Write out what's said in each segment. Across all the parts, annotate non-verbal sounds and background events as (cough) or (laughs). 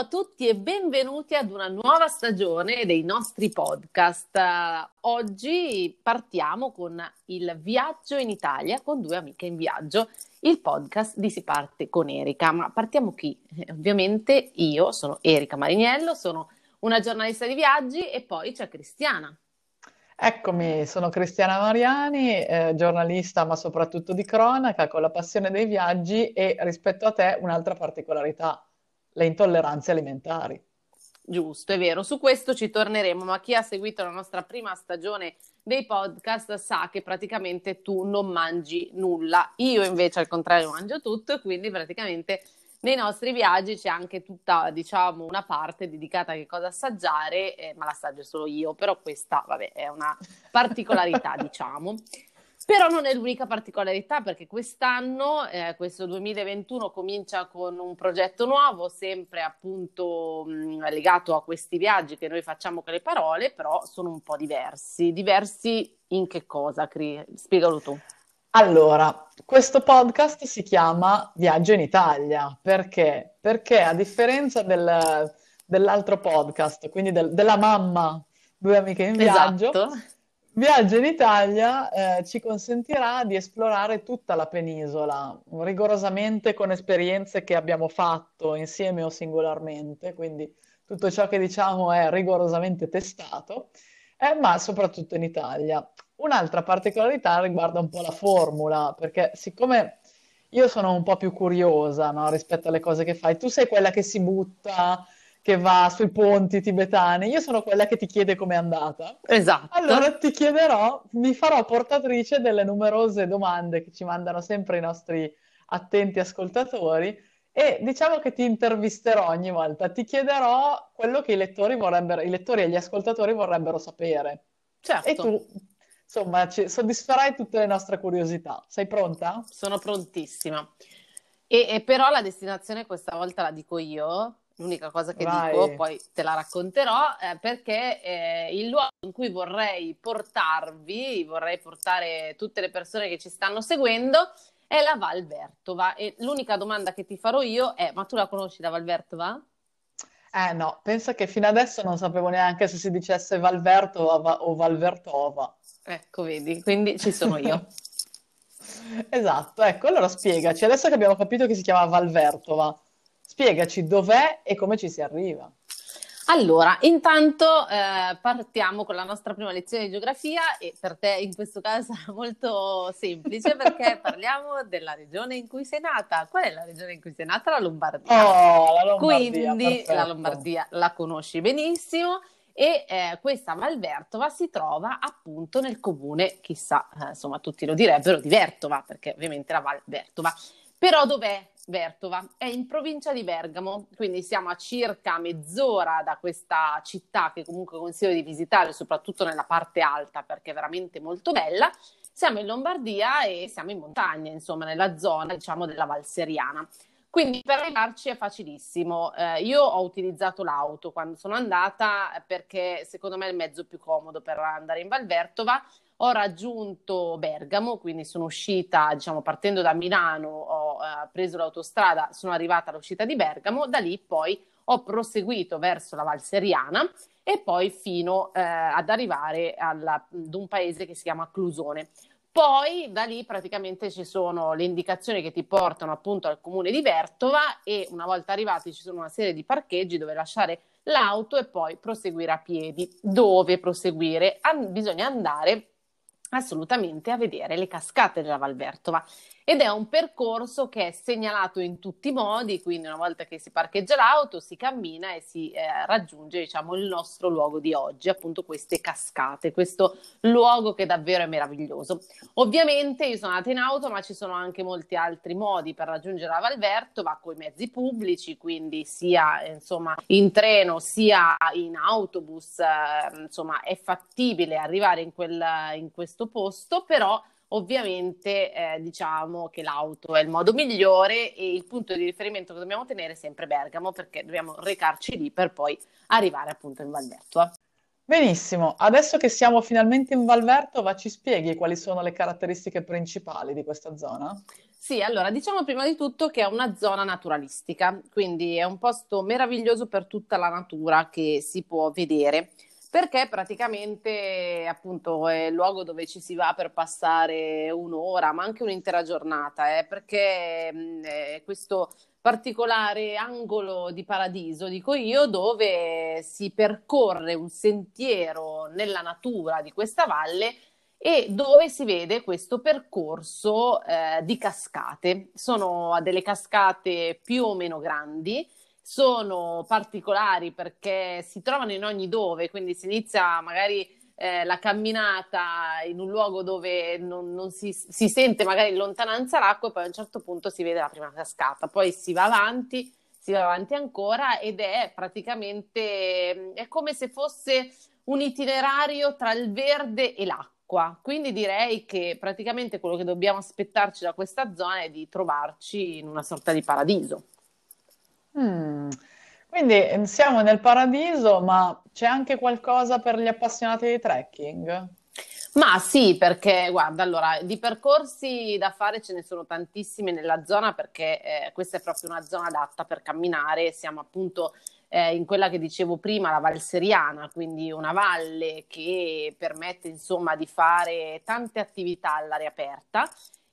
a tutti e benvenuti ad una nuova stagione dei nostri podcast. Oggi partiamo con il viaggio in Italia con due amiche in viaggio, il podcast di Si parte con Erika. Ma partiamo qui. Eh, ovviamente io sono Erika Mariniello, sono una giornalista di viaggi e poi c'è Cristiana. Eccomi, sono Cristiana Mariani, eh, giornalista ma soprattutto di cronaca con la passione dei viaggi e rispetto a te un'altra particolarità le intolleranze alimentari. Giusto, è vero, su questo ci torneremo, ma chi ha seguito la nostra prima stagione dei podcast sa che praticamente tu non mangi nulla. Io invece al contrario mangio tutto e quindi praticamente nei nostri viaggi c'è anche tutta, diciamo, una parte dedicata a che cosa assaggiare, eh, ma l'assaggio solo io, però questa, vabbè, è una particolarità, (laughs) diciamo. Però non è l'unica particolarità perché quest'anno, eh, questo 2021, comincia con un progetto nuovo, sempre appunto mh, legato a questi viaggi che noi facciamo con le parole, però sono un po' diversi. Diversi in che cosa, Cri? Spiegalo tu. Allora, questo podcast si chiama Viaggio in Italia perché? Perché a differenza del, dell'altro podcast, quindi del, della mamma, due amiche in viaggio. Esatto Viaggio in Italia eh, ci consentirà di esplorare tutta la penisola, rigorosamente con esperienze che abbiamo fatto insieme o singolarmente, quindi tutto ciò che diciamo è rigorosamente testato, eh, ma soprattutto in Italia. Un'altra particolarità riguarda un po' la formula, perché siccome io sono un po' più curiosa, no, rispetto alle cose che fai, tu sei quella che si butta che va sui ponti tibetani, io sono quella che ti chiede com'è andata. Esatto. Allora ti chiederò, mi farò portatrice delle numerose domande che ci mandano sempre i nostri attenti ascoltatori e diciamo che ti intervisterò ogni volta, ti chiederò quello che i lettori vorrebbero, i lettori e gli ascoltatori vorrebbero sapere. Certo. E tu, insomma, ci soddisferai tutte le nostre curiosità. Sei pronta? Sono prontissima. E, e però la destinazione questa volta la dico io, l'unica cosa che Vai. dico, poi te la racconterò, eh, perché eh, il luogo in cui vorrei portarvi, vorrei portare tutte le persone che ci stanno seguendo, è la Val Vertova. E l'unica domanda che ti farò io è, ma tu la conosci la Val Vertova? Eh no, pensa che fino adesso non sapevo neanche se si dicesse Valvertova o Valvertova. Ecco, vedi, quindi ci sono io. (laughs) esatto, ecco, allora spiegaci, adesso che abbiamo capito che si chiama Valvertova, Spiegaci dov'è e come ci si arriva. Allora, intanto eh, partiamo con la nostra prima lezione di geografia e per te in questo caso (laughs) sarà molto semplice perché (laughs) parliamo della regione in cui sei nata. Qual è la regione in cui sei nata? La Lombardia. Oh, la Lombardia. Quindi perfetto. la Lombardia la conosci benissimo e eh, questa Valvertova si trova appunto nel comune, chissà, eh, insomma tutti lo direbbero, di Vertova, perché ovviamente la Valvertova. Però dov'è Vertova? È in provincia di Bergamo, quindi siamo a circa mezz'ora da questa città che comunque consiglio di visitare, soprattutto nella parte alta perché è veramente molto bella. Siamo in Lombardia e siamo in montagna, insomma, nella zona, diciamo, della Val Seriana. Quindi per arrivarci è facilissimo. Eh, io ho utilizzato l'auto quando sono andata perché secondo me è il mezzo più comodo per andare in Valvertova ho raggiunto Bergamo, quindi sono uscita, diciamo, partendo da Milano, ho eh, preso l'autostrada, sono arrivata all'uscita di Bergamo, da lì poi ho proseguito verso la Val Seriana e poi fino eh, ad arrivare alla, ad un paese che si chiama Clusone. Poi da lì praticamente ci sono le indicazioni che ti portano appunto al comune di Vertova e una volta arrivati ci sono una serie di parcheggi dove lasciare l'auto e poi proseguire a piedi. Dove proseguire? An- bisogna andare assolutamente a vedere le cascate della Valvertova ed è un percorso che è segnalato in tutti i modi, quindi una volta che si parcheggia l'auto si cammina e si eh, raggiunge diciamo, il nostro luogo di oggi, appunto queste cascate, questo luogo che davvero è meraviglioso. Ovviamente io sono andata in auto, ma ci sono anche molti altri modi per raggiungere la Valvertova con i mezzi pubblici, quindi sia insomma, in treno sia in autobus, eh, insomma è fattibile arrivare in, quel, in questo posto, però Ovviamente eh, diciamo che l'auto è il modo migliore e il punto di riferimento che dobbiamo tenere è sempre Bergamo perché dobbiamo recarci lì per poi arrivare appunto in Valvertua. Benissimo, adesso che siamo finalmente in Valvertova, ci spieghi quali sono le caratteristiche principali di questa zona? Sì, allora diciamo prima di tutto che è una zona naturalistica, quindi è un posto meraviglioso per tutta la natura che si può vedere, perché praticamente appunto è il luogo dove ci si va per passare un'ora, ma anche un'intera giornata, eh, perché mh, questo particolare angolo di paradiso, dico io, dove si percorre un sentiero nella natura di questa valle e dove si vede questo percorso eh, di cascate. Sono delle cascate più o meno grandi, sono particolari perché si trovano in ogni dove, quindi si inizia magari eh, la camminata in un luogo dove non, non si, si, sente magari in lontananza l'acqua e poi a un certo punto si vede la prima cascata, poi si va avanti, si va avanti ancora ed è praticamente è come se fosse un itinerario tra il verde e l'acqua. Quindi direi che praticamente quello che dobbiamo aspettarci da questa zona è di trovarci in una sorta di paradiso. Mm. Quindi ehm, siamo nel paradiso, ma c'è anche qualcosa per gli appassionati di trekking? Ma sì, perché guarda, allora di percorsi da fare ce ne sono tantissimi nella zona perché eh, questa è proprio una zona adatta per camminare. Siamo appunto eh, in quella che dicevo prima, la Val Seriana, quindi una valle che permette insomma di fare tante attività all'aria aperta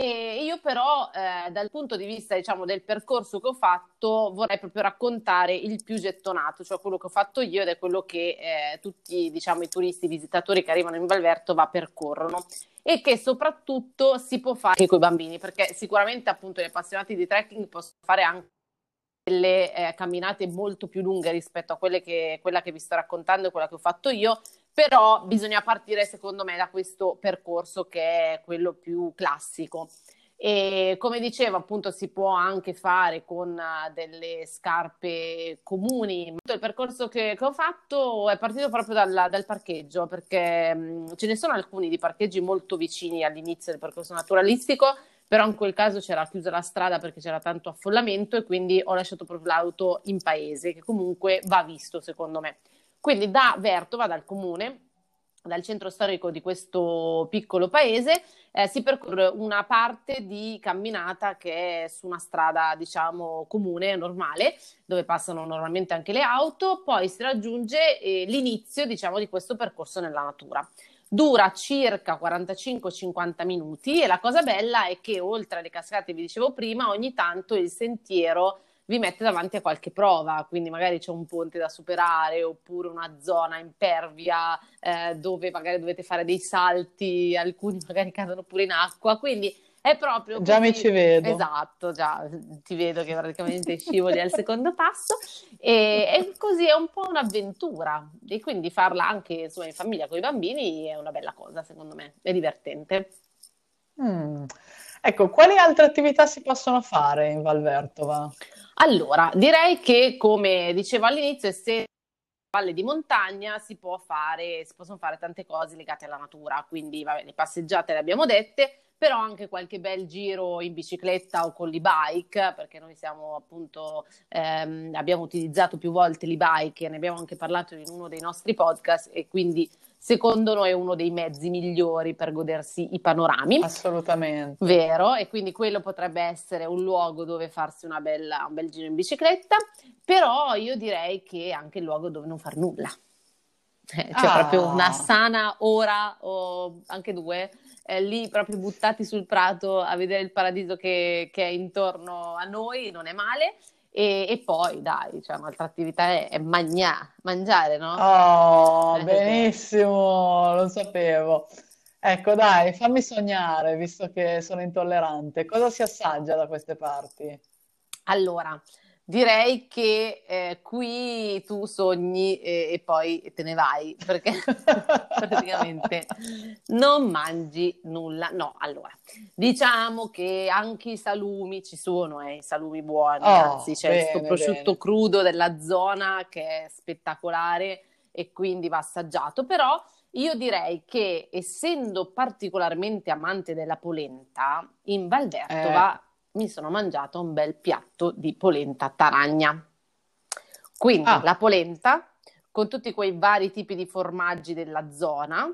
e io però eh, dal punto di vista diciamo, del percorso che ho fatto vorrei proprio raccontare il più gettonato, cioè quello che ho fatto io ed è quello che eh, tutti diciamo, i turisti, i visitatori che arrivano in Valvertova percorrono e che soprattutto si può fare anche con i bambini perché sicuramente appunto gli appassionati di trekking possono fare anche delle eh, camminate molto più lunghe rispetto a quelle che, quella che vi sto raccontando e quella che ho fatto io però bisogna partire secondo me da questo percorso che è quello più classico. E come dicevo, appunto, si può anche fare con uh, delle scarpe comuni. Il percorso che, che ho fatto è partito proprio dal, dal parcheggio, perché mh, ce ne sono alcuni di parcheggi molto vicini all'inizio del percorso naturalistico, però in quel caso c'era chiusa la strada perché c'era tanto affollamento e quindi ho lasciato proprio l'auto in paese, che comunque va visto secondo me. Quindi da Vertova, dal comune, dal centro storico di questo piccolo paese, eh, si percorre una parte di camminata che è su una strada, diciamo, comune, normale, dove passano normalmente anche le auto, poi si raggiunge eh, l'inizio, diciamo, di questo percorso nella natura. Dura circa 45-50 minuti e la cosa bella è che oltre alle cascate, vi dicevo prima, ogni tanto il sentiero vi mette davanti a qualche prova, quindi magari c'è un ponte da superare oppure una zona impervia eh, dove magari dovete fare dei salti, alcuni (laughs) magari cadono pure in acqua, quindi è proprio Già mi ci vedo. Esatto, già ti vedo che praticamente scivoli al secondo passo e, e, così è un po' un'avventura e quindi farla anche insomma, in famiglia con i bambini è una bella cosa secondo me, è divertente. Mm. Ecco, quali altre attività si possono fare in Valvertova? Allora, direi che come dicevo all'inizio, essendo valle di montagna si, fare, si possono fare tante cose legate alla natura, quindi vabbè, le passeggiate le abbiamo dette, però anche qualche bel giro in bicicletta o con l'e-bike, perché noi siamo appunto, ehm, abbiamo utilizzato più volte l'e-bike e ne abbiamo anche parlato in uno dei nostri podcast e quindi secondo noi è uno dei mezzi migliori per godersi i panorami. Assolutamente. Vero, e quindi quello potrebbe essere un luogo dove farsi bella, un bel giro in bicicletta, però io direi che è anche il luogo dove non far nulla. Eh, cioè ah. proprio una sana ora o anche due, eh, lì proprio buttati sul prato a vedere il paradiso che, che è intorno a noi, non è male. E, e, poi, dai, cioè, un'altra attività è, è magna, mangiare, no? Oh, eh, benissimo, lo sapevo. Ecco, dai, fammi sognare, visto che sono intollerante. Cosa si assaggia da queste parti? Allora, Direi che eh, qui tu sogni e, e, poi te ne vai perché (laughs) praticamente non mangi nulla. No, allora, diciamo che anche i salumi ci sono, eh, i salumi buoni, oh, anzi c'è bene, questo prosciutto bene. crudo della zona che è spettacolare e quindi va assaggiato, però io direi che essendo particolarmente amante della polenta, in Valvertova eh mi sono mangiato un bel piatto di polenta taragna. Quindi ah. la polenta con tutti quei vari tipi di formaggi della zona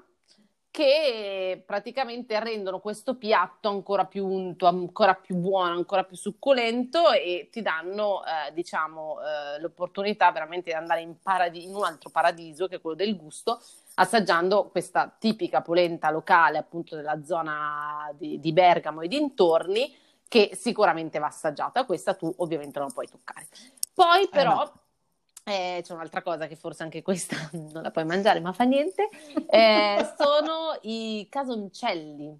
che praticamente rendono questo piatto ancora più unto, ancora più buono, ancora più succulento e ti danno, eh, diciamo, eh, l'opportunità veramente di andare in, paradi- in, un altro paradiso che è quello del gusto, assaggiando questa tipica polenta locale appunto della zona di, di Bergamo e dintorni che sicuramente va assaggiata. Questa tu ovviamente non puoi toccare. Poi però... Eh no eh, c'è un'altra cosa che forse anche questa (laughs) non la puoi mangiare, ma fa niente. Eh, (laughs) sono i casoncelli,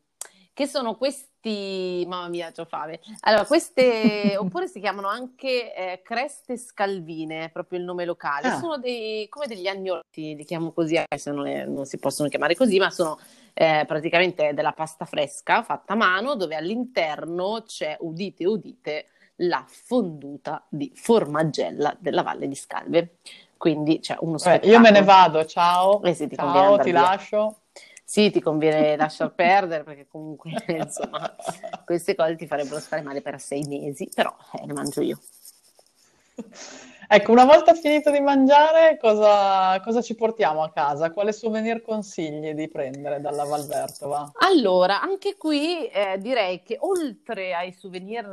che sono questi, mamma mia, ho fame. Allora, queste, (laughs) oppure si chiamano anche eh, creste scalvine, proprio il nome locale. Ah. Sono dei, come degli agnolotti, li chiamo così, se non, è, non si possono chiamare così, ma sono eh, praticamente della pasta fresca fatta a mano, dove all'interno c'è, udite, udite, la fonduta di formaggella della Valle di Scalve. Quindi c'è uno spettacolo. Eh, io me ne vado, ciao. Eh sì, ti ciao, ti via. lascio. Sì, ti conviene lasciar perdere perché comunque (laughs) insomma queste cose ti farebbero stare male per sei mesi, però eh, le mangio io. Ecco, una volta finito di mangiare, cosa, cosa, ci portiamo a casa? Quale souvenir consigli di prendere dalla Valvertova? Allora, anche qui eh, direi che oltre ai souvenir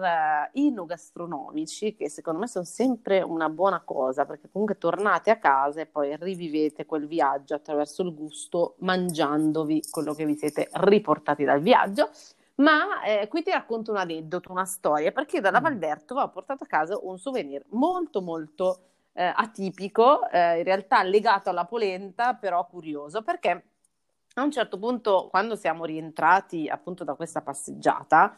inogastronomici, eh, che secondo me sono sempre una buona cosa, perché comunque tornate a casa e poi rivivete quel viaggio attraverso il gusto, mangiandovi quello che vi siete riportati dal viaggio, ma eh, qui ti racconto un aneddoto, una storia, perché dalla mm. Valvertova ho portato a casa un souvenir molto molto eh, atipico, eh, in realtà legato alla polenta, però curioso, perché a un certo punto, quando siamo rientrati appunto da questa passeggiata,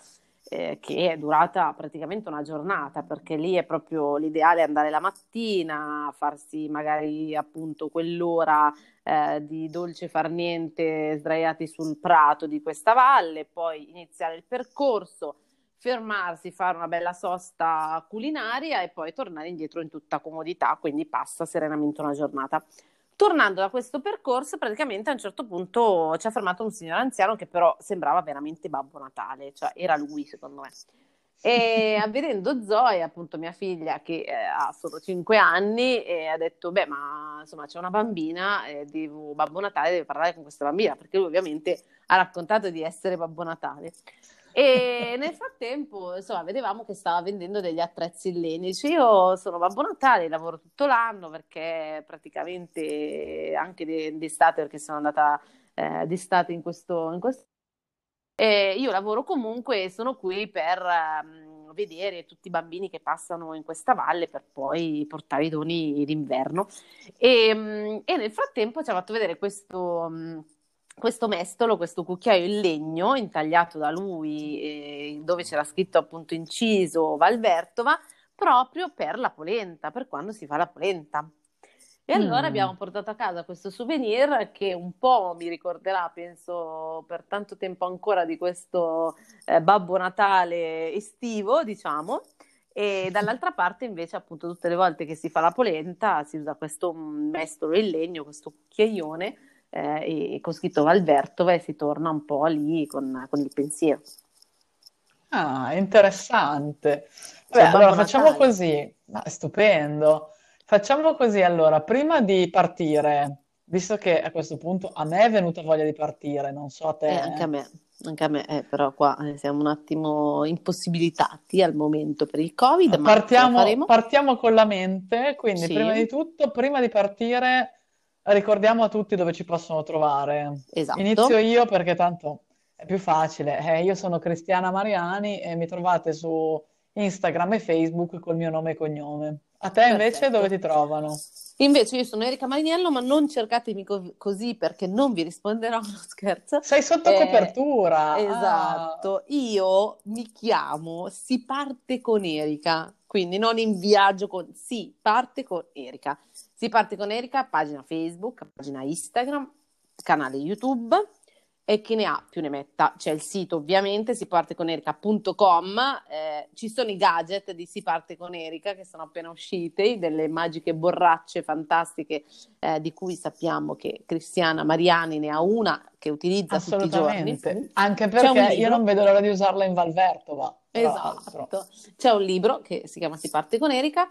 eh, che è durata praticamente una giornata, perché lì è proprio l'ideale andare la mattina, farsi magari appunto quell'ora eh, di dolce far niente sdraiati sul prato di questa valle, poi iniziare il percorso, fermarsi, fare una bella sosta culinaria e poi tornare indietro in tutta comodità, quindi passa serenamente una giornata. Tornando da questo percorso, praticamente a un certo punto ci ha fermato un signore anziano che però sembrava veramente Babbo Natale, cioè era lui secondo me. E (laughs) vedendo Zoe, appunto mia figlia che eh, ha solo 5 anni, e ha detto: Beh, ma insomma c'è una bambina, e devo, Babbo Natale deve parlare con questa bambina, perché lui ovviamente ha raccontato di essere Babbo Natale. E nel frattempo, insomma, vedevamo che stava vendendo degli attrezzi illenici. Io sono Babbo Natale, lavoro tutto l'anno perché praticamente anche d'estate, perché sono andata eh, d'estate in questo, in questo e io lavoro comunque e sono qui per um, vedere tutti i bambini che passano in questa valle per poi portare i doni d'inverno. E, um, e nel frattempo ci ha fatto vedere questo, um, questo mestolo, questo cucchiaio in legno intagliato da lui, eh, dove c'era scritto appunto inciso Valvertova, proprio per la polenta, per quando si fa la polenta. E allora mm. abbiamo portato a casa questo souvenir che un po' mi ricorderà, penso, per tanto tempo ancora di questo eh, Babbo Natale estivo, diciamo. E dall'altra parte, invece, appunto, tutte le volte che si fa la polenta si usa questo mestolo in legno, questo cucchiaione eh, e con scritto Valvertova e si torna un po' lì con, con il pensiero. Ah, interessante. Beh, allora facciamo Natale. così. Ah, stupendo. Facciamo così allora, prima di partire, visto che a questo punto a me è venuta voglia di partire, non so a te. Eh, anche a me, anche a me, eh, però qua eh, siamo un attimo impossibilitati al momento per il Covid, ma partiamo, partiamo con la mente, quindi sì. prima di tutto, prima di partire, ricordiamo a tutti dove ci possono trovare. Esatto. Inizio io perché tanto è più facile. Eh, io sono Cristiana Mariani e mi trovate su Instagram e Facebook col mio nome e cognome. A te invece Perfetto. dove ti trovano? Invece io sono Erika Mariniello, ma non cercatemi co- così perché non vi risponderò, (laughs) no scherzo. Sei sotto eh, copertura. Esatto, ah. io mi chiamo Si parte con Erika, quindi non in viaggio con... Si parte con Erika. Si parte con Erika, pagina Facebook, pagina Instagram, canale YouTube e chi ne ha più ne metta. C'è il sito ovviamente, siparteconerika.com, eh, ci sono i gadget di Si parte con Erika che sono appena usciti, delle magiche borracce fantastiche eh, di cui sappiamo che Cristiana Mariani ne ha una che utilizza tutti i giorni. Anche perché io non vedo l'ora di usarla in Valvertova. Esatto, c'è un libro che si chiama Si parte con Erika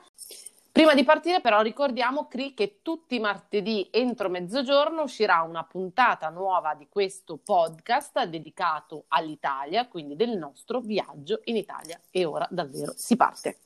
Prima di partire però ricordiamo Cri che tutti i martedì entro mezzogiorno uscirà una puntata nuova di questo podcast dedicato all'Italia, quindi del nostro viaggio in Italia. E ora davvero si parte.